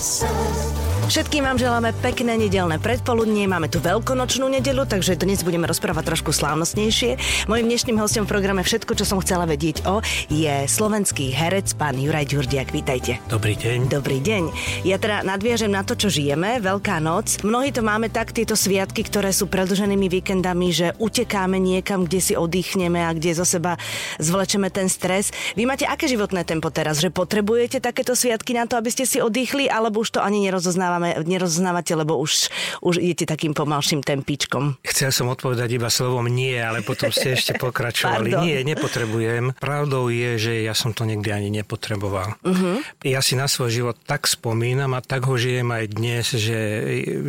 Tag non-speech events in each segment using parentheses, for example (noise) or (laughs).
So. Všetkým vám želáme pekné nedelné predpoludnie. Máme tu veľkonočnú nedelu, takže dnes budeme rozprávať trošku slávnostnejšie. Mojím dnešným hostom v programe Všetko, čo som chcela vedieť o, je slovenský herec pán Juraj Ďurdiak. Vítajte. Dobrý deň. Dobrý deň. Ja teda nadviažem na to, čo žijeme, Veľká noc. Mnohí to máme tak, tieto sviatky, ktoré sú predlženými víkendami, že utekáme niekam, kde si oddychneme a kde zo seba zvlečeme ten stres. Vy máte aké životné tempo teraz? Že potrebujete takéto sviatky na to, aby ste si oddychli, alebo už to ani nerozoznávame nerozoznávame, nerozoznávate, lebo už, už idete takým pomalším tempičkom. Chcel som odpovedať iba slovom nie, ale potom ste ešte (laughs) pokračovali. nie, nepotrebujem. Pravdou je, že ja som to nikdy ani nepotreboval. Uh-huh. Ja si na svoj život tak spomínam a tak ho žijem aj dnes, že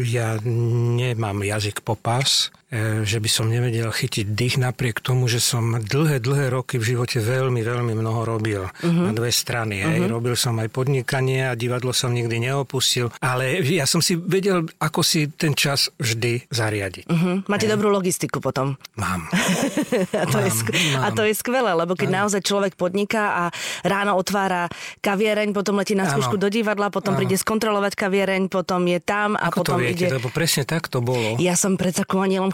ja nemám jazyk po pás E, že by som nevedel chytiť dých napriek tomu, že som dlhé, dlhé roky v živote veľmi, veľmi mnoho robil uh-huh. na dve strany. Uh-huh. Robil som aj podnikanie a divadlo som nikdy neopustil, ale ja som si vedel, ako si ten čas vždy zariadiť. Uh-huh. Máte aj. dobrú logistiku potom? Mám. (laughs) a, to mám, je sk- mám. a to je skvelé, lebo keď aj. naozaj človek podniká a ráno otvára kaviereň, potom letí na skúšku do divadla, potom ano. príde skontrolovať kaviereň, potom je tam a ako potom to viete, ide... Lebo presne tak to bolo. Ja som predsa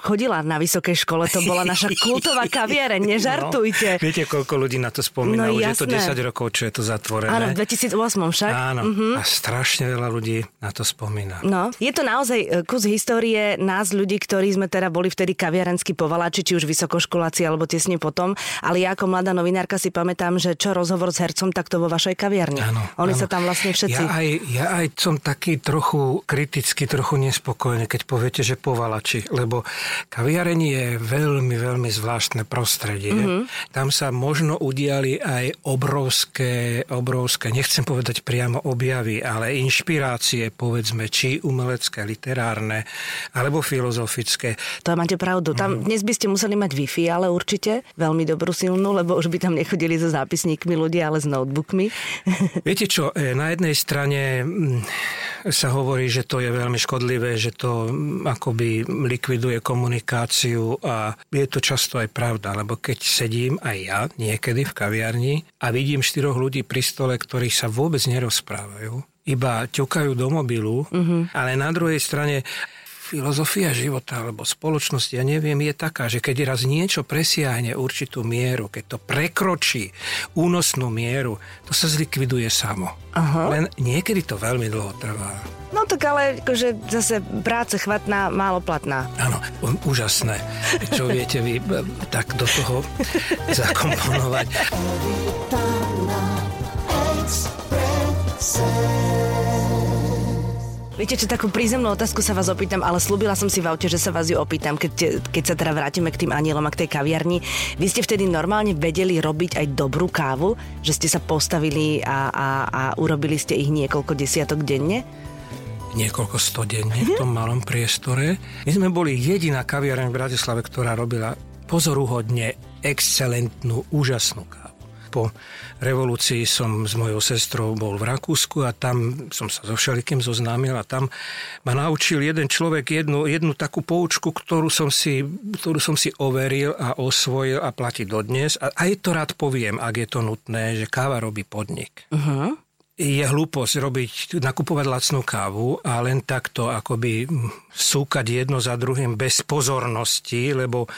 chodila na vysokej škole, to bola naša kultová (laughs) kaviareň, nežartujte. No, viete, koľko ľudí na to spomína? No, Už jasné. je to 10 rokov, čo je to zatvorené. Áno, v 2008 však. Áno, uh-huh. a strašne veľa ľudí na to spomína. No, je to naozaj e, kus histórie nás ľudí, ktorí sme teda boli vtedy kaviarenskí povaláči, či už vysokoškoláci alebo tesne potom, ale ja ako mladá novinárka si pamätám, že čo rozhovor s hercom, tak to vo vašej kaviarni. Áno, Oni áno. sa tam vlastne všetci... Ja aj, ja aj som taký trochu kriticky, trochu nespokojný, keď poviete, že povalači, lebo kaviareň je veľmi, veľmi zvláštne prostredie. Mm-hmm. Tam sa možno udiali aj obrovské, obrovské, nechcem povedať priamo objavy, ale inšpirácie, povedzme, či umelecké, literárne, alebo filozofické. To máte pravdu. Tam mm. dnes by ste museli mať Wi-Fi, ale určite veľmi dobrú silnú, lebo už by tam nechodili so zápisníkmi ľudia, ale s notebookmi. (laughs) Viete čo, e, na jednej strane mm, sa hovorí, že to je veľmi škodlivé, že to mm, akoby likviduje komunikáciu komunikáciu a je to často aj pravda, lebo keď sedím aj ja niekedy v kaviarni a vidím štyroch ľudí pri stole, ktorí sa vôbec nerozprávajú, iba ťukajú do mobilu, uh-huh. ale na druhej strane filozofia života alebo spoločnosti, ja neviem, je taká, že keď raz niečo presiahne určitú mieru, keď to prekročí únosnú mieru, to sa zlikviduje samo. Aha. Len niekedy to veľmi dlho trvá. No tak ale akože zase práce chvatná, málo platná. Áno, úžasné. Čo viete vy tak do toho zakomponovať. Viete čo, takú prízemnú otázku sa vás opýtam, ale slúbila som si v aute, že sa vás ju opýtam, keď, keď sa teda vrátime k tým anielom a k tej kaviarni. Vy ste vtedy normálne vedeli robiť aj dobrú kávu? Že ste sa postavili a, a, a urobili ste ich niekoľko desiatok denne? niekoľko sto denne v tom malom priestore. My sme boli jediná kaviareň v Bratislave, ktorá robila pozoruhodne excelentnú, úžasnú kávu po revolúcii som s mojou sestrou bol v Rakúsku a tam som sa so všelikým zoznámil a tam ma naučil jeden človek jednu, jednu takú poučku, ktorú som, si, ktorú som si overil a osvojil a platí dodnes. A aj to rád poviem, ak je to nutné, že káva robí podnik. Uh-huh je hlúposť robiť, nakupovať lacnú kávu a len takto akoby súkať jedno za druhým bez pozornosti, lebo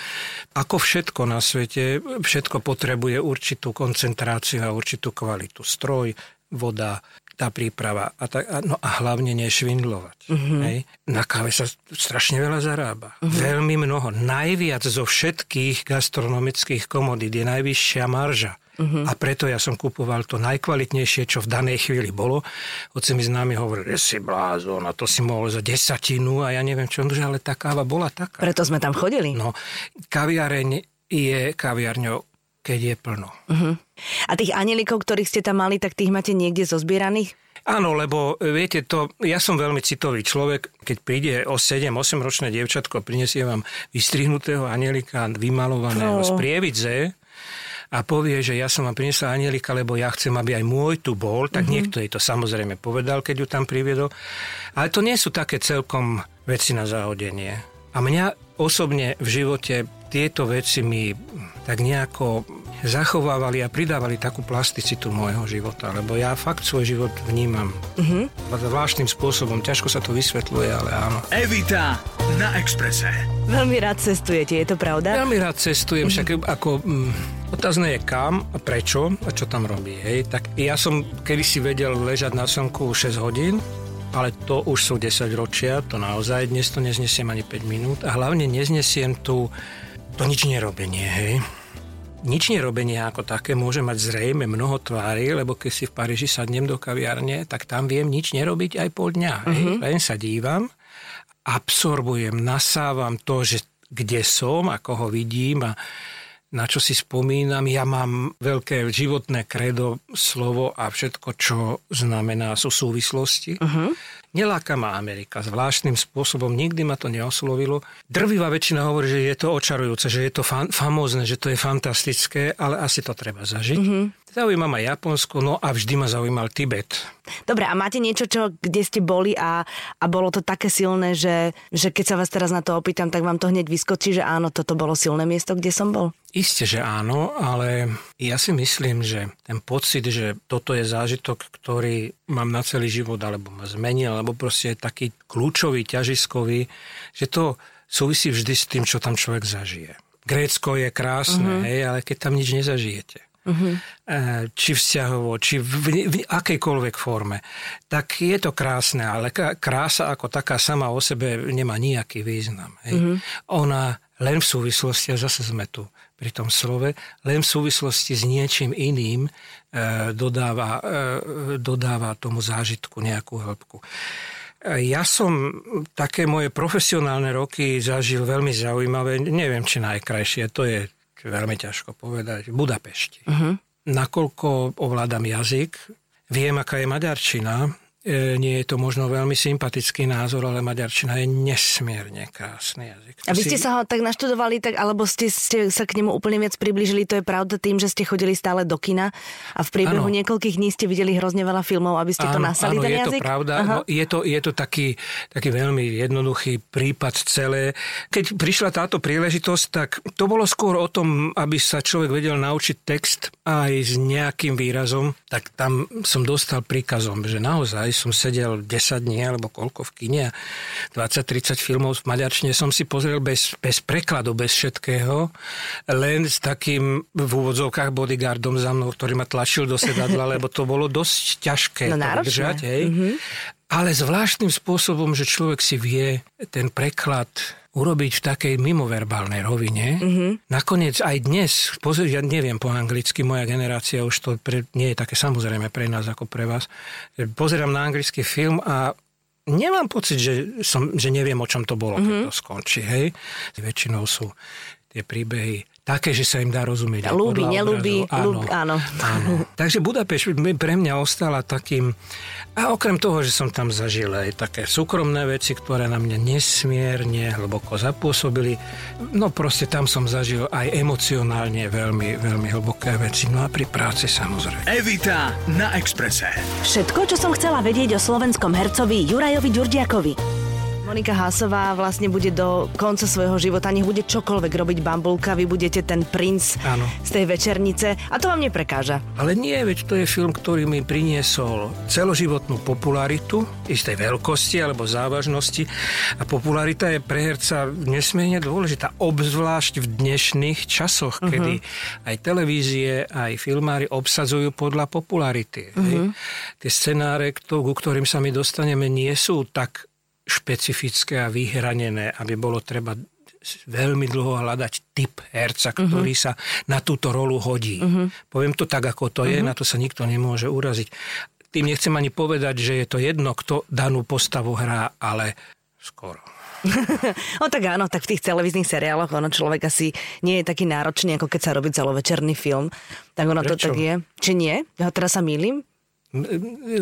ako všetko na svete, všetko potrebuje určitú koncentráciu a určitú kvalitu. Stroj, voda, tá príprava a, tak, no a hlavne nešvindlovať. Uh-huh. Hej. Na káve sa strašne veľa zarába. Uh-huh. Veľmi mnoho. Najviac zo všetkých gastronomických komodít je najvyššia marža. Uh-huh. A preto ja som kupoval to najkvalitnejšie, čo v danej chvíli bolo. Hoci mi známi hovorili, že si blázon a to si mohol za desatinu a ja neviem čo, ale tá káva bola taká. Preto sme tam chodili. No, kaviareň je kaviarňou, keď je plno. Uh-huh. A tých anielikov, ktorých ste tam mali, tak tých máte niekde zozbieraných? Áno, lebo viete to, ja som veľmi citový človek, keď príde o 7-8 ročné dievčatko, prinesie vám vystrihnutého anielika, vymalovaného no. z prievidze, a povie, že ja som vám priniesla anielika, lebo ja chcem, aby aj môj tu bol, tak mm-hmm. niekto jej to samozrejme povedal, keď ju tam priviedol. Ale to nie sú také celkom veci na zahodenie. A mňa osobne v živote tieto veci mi tak nejako zachovávali a pridávali takú plasticitu môjho života, lebo ja fakt svoj život vnímam mm-hmm. zvláštnym spôsobom. Ťažko sa to vysvetľuje, ale áno. Evita na Exprese. Veľmi rád cestujete, je to pravda? Veľmi rád cestujem, však ako... Mm, Otázne je kam a prečo a čo tam robí. Hej. Tak ja som kedysi vedel ležať na slnku 6 hodín, ale to už sú 10 ročia, to naozaj, dnes to neznesiem ani 5 minút a hlavne neznesiem tu to nič nerobenie, hej. Nič nerobenie ako také môže mať zrejme mnoho tvári, lebo keď si v Paríži sadnem do kaviarne, tak tam viem nič nerobiť aj pol dňa. Hej. Mm-hmm. Len sa dívam, absorbujem, nasávam to, že kde som, ako ho vidím a na čo si spomínam. Ja mám veľké životné kredo, slovo a všetko, čo znamená, sú súvislosti. Uh-huh. Neláka ma Amerika zvláštnym spôsobom, nikdy ma to neoslovilo. Drvivá väčšina hovorí, že je to očarujúce, že je to fan, famózne, že to je fantastické, ale asi to treba zažiť. Mm-hmm. Zaujíma ma Japonsko, no a vždy ma zaujímal Tibet. Dobre, a máte niečo, čo, kde ste boli a, a bolo to také silné, že, že keď sa vás teraz na to opýtam, tak vám to hneď vyskočí, že áno, toto bolo silné miesto, kde som bol? Isté, že áno, ale ja si myslím, že ten pocit, že toto je zážitok, ktorý mám na celý život, alebo ma zmenil, alebo proste je taký kľúčový, ťažiskový, že to súvisí vždy s tým, čo tam človek zažije. Grécko je krásne, uh-huh. hej, ale keď tam nič nezažijete, uh-huh. či vzťahovo, či v, v akejkoľvek forme, tak je to krásne, ale krása ako taká sama o sebe nemá nejaký význam. Hej. Uh-huh. Ona len v súvislosti, a zase sme tu pri tom slove, len v súvislosti s niečím iným e, dodáva, e, dodáva tomu zážitku nejakú hĺbku. Ja som také moje profesionálne roky zažil veľmi zaujímavé, neviem, či najkrajšie, to je veľmi ťažko povedať, v Budapešti. Uh-huh. Nakoľko ovládam jazyk, viem, aká je maďarčina, nie je to možno veľmi sympatický názor, ale maďarčina je nesmierne krásny jazyk. A vy ste si... sa ho tak naštudovali, tak, alebo ste, ste sa k nemu úplne viac približili, to je pravda tým, že ste chodili stále do kina a v priebehu ano. niekoľkých dní ste videli hrozne veľa filmov, aby ste ano, to nasali ano, ten je jazyk? to pravda. No, je, to, je to taký, taký veľmi jednoduchý prípad celé. Keď prišla táto príležitosť, tak to bolo skôr o tom, aby sa človek vedel naučiť text aj s nejakým výrazom, tak tam som dostal príkazom, že naozaj aj som sedel 10 dní alebo koľko v kine a 20-30 filmov v maďarčine som si pozrel bez, bez prekladu, bez všetkého, len s takým v úvodzovkách bodyguardom za mnou, ktorý ma tlačil do sedadla, lebo to bolo dosť ťažké no, to držať. Hej. Mm-hmm. Ale zvláštnym spôsobom, že človek si vie ten preklad urobiť v takej mimoverbálnej rovine. Mm-hmm. Nakoniec aj dnes, pozri, ja neviem po anglicky, moja generácia už to pre, nie je také samozrejme pre nás ako pre vás. Pozerám na anglický film a nemám pocit, že, som, že neviem, o čom to bolo, mm-hmm. keď mhm. to skončí. Hej? Väčšinou sú tie príbehy také, že sa im dá rozumieť. Ľúbi, nelúbi, áno, áno. áno. Takže Budapešť pre mňa ostala takým... A okrem toho, že som tam zažil aj také súkromné veci, ktoré na mňa nesmierne hlboko zapôsobili, no proste tam som zažil aj emocionálne veľmi, veľmi hlboké veci. No a pri práci samozrejme. Evita na Exprese. Všetko, čo som chcela vedieť o slovenskom hercovi Jurajovi Ďurďakovi. Monika Hásová vlastne bude do konca svojho života, nech bude čokoľvek robiť bambulka, vy budete ten princ Áno. z tej večernice a to vám neprekáža. Ale nie, veď to je film, ktorý mi priniesol celoživotnú popularitu, istej veľkosti alebo závažnosti a popularita je pre herca nesmierne dôležitá, obzvlášť v dnešných časoch, uh-huh. kedy aj televízie, aj filmári obsadzujú podľa popularity. Uh-huh. Tie scenáre, ku ktorým sa my dostaneme, nie sú tak špecifické a vyhranené, aby bolo treba veľmi dlho hľadať typ herca, ktorý uh-huh. sa na túto rolu hodí. Uh-huh. Poviem to tak, ako to uh-huh. je, na to sa nikto nemôže uraziť. Tým nechcem ani povedať, že je to jedno, kto danú postavu hrá, ale skoro. (laughs) no tak áno, tak v tých televíznych seriáloch ono človek asi nie je taký náročný, ako keď sa robí celovečerný film. Tak ono Prečo? to tak je. Či nie? Ja teraz sa mýlim?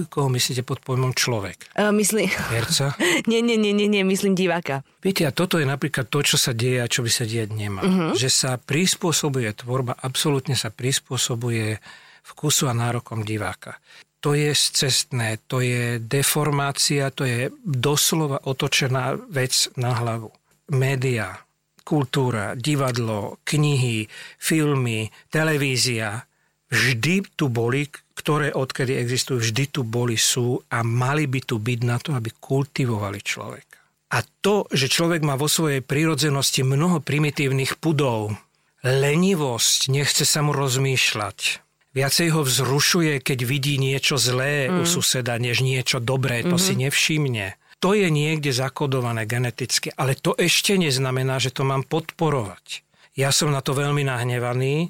Koho myslíte pod pojmom človek? Uh, myslím... Herca? (laughs) nie, nie, nie, nie, nie, myslím diváka. Viete, a toto je napríklad to, čo sa deje a čo by sa dieť nemá. Uh-huh. Že sa prispôsobuje tvorba, absolútne sa prispôsobuje vkusu a nárokom diváka. To je cestné, to je deformácia, to je doslova otočená vec na hlavu. Média, kultúra, divadlo, knihy, filmy, televízia, vždy tu boli, ktoré odkedy existujú, vždy tu boli, sú a mali by tu byť na to, aby kultivovali človeka. A to, že človek má vo svojej prírodzenosti mnoho primitívnych pudov, lenivosť, nechce sa mu rozmýšľať, viacej ho vzrušuje, keď vidí niečo zlé mm. u suseda, než niečo dobré, to mm-hmm. si nevšimne. To je niekde zakodované geneticky, ale to ešte neznamená, že to mám podporovať. Ja som na to veľmi nahnevaný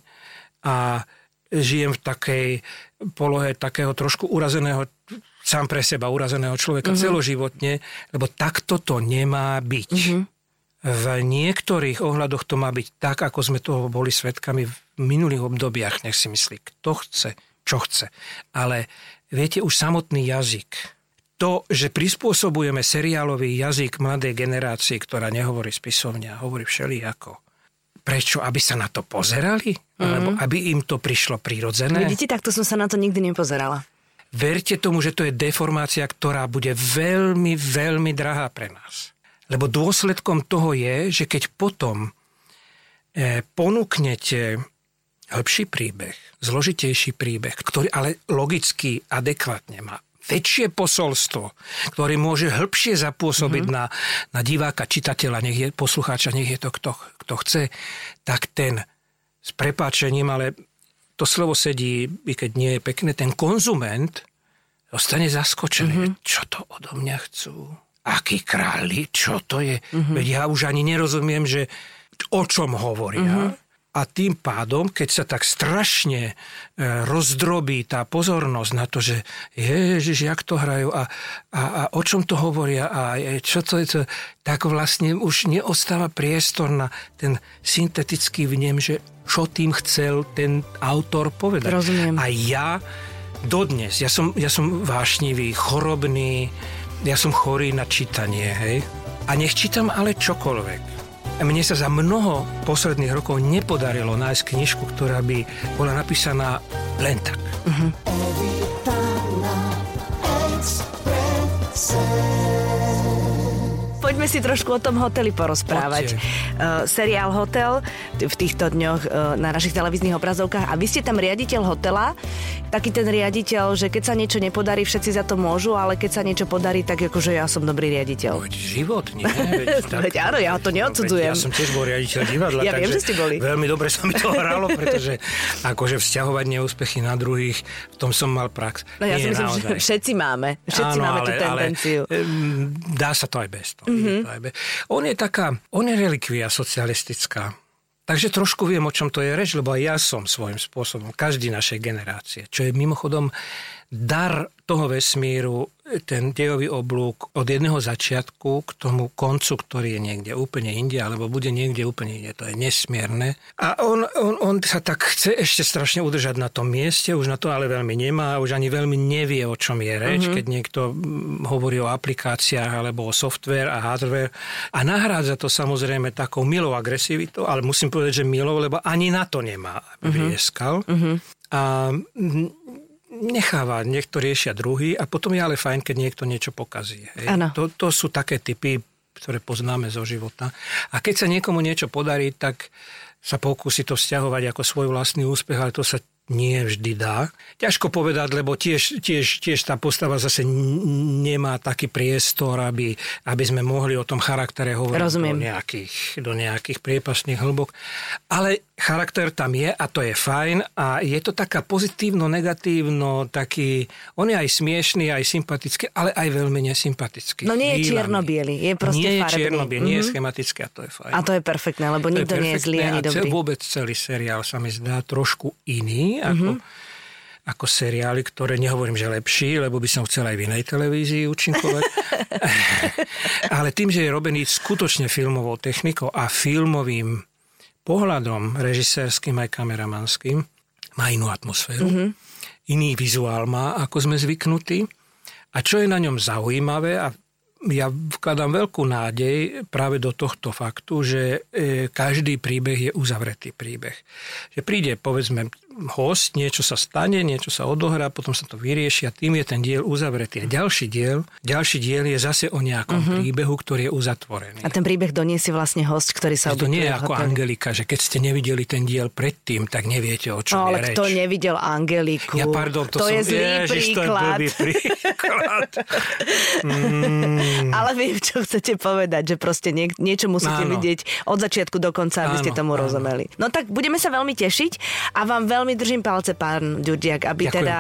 a žijem v takej polohe takého trošku urazeného sám pre seba urazeného človeka mm-hmm. celoživotne, lebo takto to nemá byť. Mm-hmm. V niektorých ohľadoch to má byť tak, ako sme toho boli svetkami v minulých obdobiach, nech si myslí, kto chce, čo chce. Ale viete, už samotný jazyk, to, že prispôsobujeme seriálový jazyk mladej generácii, ktorá nehovorí spisovne a hovorí všelijako. Prečo? Aby sa na to pozerali? Mm-hmm. Alebo aby im to prišlo prirodzené? Vidíte, takto som sa na to nikdy nepozerala. Verte tomu, že to je deformácia, ktorá bude veľmi, veľmi drahá pre nás. Lebo dôsledkom toho je, že keď potom e, ponúknete hĺbší príbeh, zložitejší príbeh, ktorý ale logicky adekvátne má väčšie posolstvo, ktoré môže hĺbšie zapôsobiť mm-hmm. na, na diváka, čitateľa, nech je poslucháča, nech je to kto, kto chce, tak ten s prepáčením, ale to slovo sedí, i keď nie je pekné, ten konzument zostane zaskočený. Mm-hmm. Čo to odo mňa chcú? Akí králi? Čo to je? Mm-hmm. Veď ja už ani nerozumiem, že o čom hovoria. Mm-hmm a tým pádom, keď sa tak strašne e, rozdrobí tá pozornosť na to, že ježiš, jak to hrajú a, a, a o čom to hovoria a čo to je, to, tak vlastne už neostáva priestor na ten syntetický vnem, že čo tým chcel ten autor povedať. Rozumiem. A ja dodnes, ja som, ja som vášnivý, chorobný, ja som chorý na čítanie, hej. A nech čítam ale čokoľvek mne sa za mnoho posledných rokov nepodarilo nájsť knižku, ktorá by bola napísaná len tak. Uh-huh. Poďme si trošku o tom hoteli porozprávať. Uh, seriál Hotel v týchto dňoch uh, na našich televíznych obrazovkách a vy ste tam riaditeľ hotela taký ten riaditeľ, že keď sa niečo nepodarí, všetci za to môžu, ale keď sa niečo podarí, tak akože ja som dobrý riaditeľ. Veď život, nie? (laughs) Veď, tak, veď áno, ja to neodsudzujem. Ja som tiež bol riaditeľ divadla, ja viem, že ste boli. veľmi dobre sa mi to hralo, pretože akože vzťahovať neúspechy na druhých, v tom som mal prax. No ja nie, si myslím, naozaj. že všetci máme. Všetci áno, máme ale, tú tendenciu. Ale, dá sa to aj bez toho. Mm-hmm. To aj bez. On je taká, on je relikvia socialistická Takže trošku viem, o čom to je reč, lebo aj ja som svojím spôsobom, každý našej generácie, čo je mimochodom dar toho vesmíru, ten dejový oblúk od jedného začiatku k tomu koncu, ktorý je niekde úplne inde, alebo bude niekde úplne inde. To je nesmierne. A on, on, on sa tak chce ešte strašne udržať na tom mieste, už na to ale veľmi nemá, už ani veľmi nevie, o čom je reč, mm-hmm. keď niekto hovorí o aplikáciách alebo o software a hardware. A nahrádza to samozrejme takou milou agresivitou, ale musím povedať, že milou, lebo ani na to nemá, aby mm-hmm. Mm-hmm. A necháva, niekto riešia druhý a potom je ale fajn, keď niekto niečo pokazí. Hej. To, to sú také typy, ktoré poznáme zo života. A keď sa niekomu niečo podarí, tak sa pokúsi to vzťahovať ako svoj vlastný úspech, ale to sa nie vždy dá. Ťažko povedať, lebo tiež, tiež, tiež tá postava zase nemá taký priestor, aby, aby sme mohli o tom charaktere hovoriť Rozumiem. do nejakých, do nejakých priepasných hĺbok. Ale charakter tam je a to je fajn a je to taká pozitívno-negatívno, taký, on je aj smiešný, aj sympatický, ale aj veľmi nesympatický. No nie je čierno je proste nie. Je čierno mm-hmm. nie je mhm. schematický a to je fajn. A to je perfektné, lebo nikto nie je zlý ani dobrý. Vôbec celý seriál sa mi zdá trošku iný ako, mm-hmm. ako seriály, ktoré nehovorím, že lepší, lebo by som chcel aj v inej televízii účinkovať. (laughs) Ale tým, že je robený skutočne filmovou technikou a filmovým pohľadom, režisérským aj kameramanským, má inú atmosféru. Mm-hmm. Iný vizuál má, ako sme zvyknutí. A čo je na ňom zaujímavé a ja vkladám veľkú nádej práve do tohto faktu, že e, každý príbeh je uzavretý príbeh. Že príde, povedzme, host, niečo sa stane, niečo sa odohrá, potom sa to vyrieši a tým je ten diel uzavretý. A ďalší diel, ďalší diel je zase o nejakom uh-huh. príbehu, ktorý je uzatvorený. A ten príbeh doniesie vlastne host, ktorý sa To nie je ako hoteli. Angelika, že keď ste nevideli ten diel predtým, tak neviete, o čom no, ale je kto nevidel Angeliku? Ja pardon, to, to som, je zlý ježiš, príklad. To je (laughs) príklad. mm. Ale viem, čo chcete povedať, že proste nie, niečo musíte áno. vidieť od začiatku do konca, aby áno, ste tomu áno. rozumeli. No tak budeme sa veľmi tešiť a vám veľmi držím palce, pán Ďurdiak, aby Ďakujem. teda,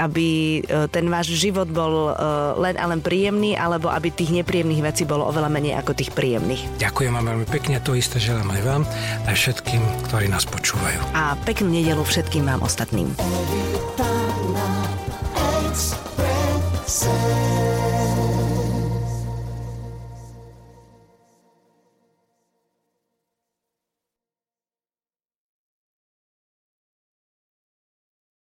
aby e, ten váš život bol e, len a len príjemný, alebo aby tých nepríjemných vecí bolo oveľa menej ako tých príjemných. Ďakujem vám veľmi pekne, to isté želám aj vám, aj všetkým, ktorí nás počúvajú. A peknú nedelu všetkým vám ostatným.